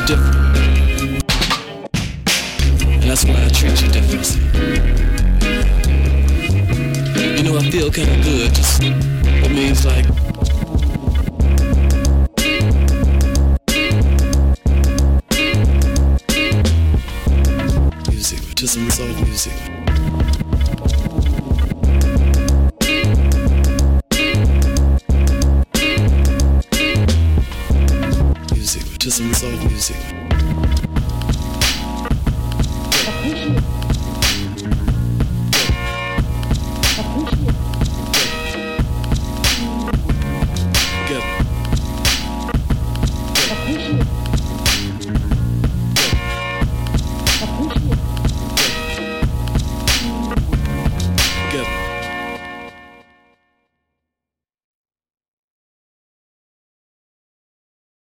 different. And that's why I treat you different. You know, I feel kinda good. Just, it means like, music, to some soul. Music, to some soul music.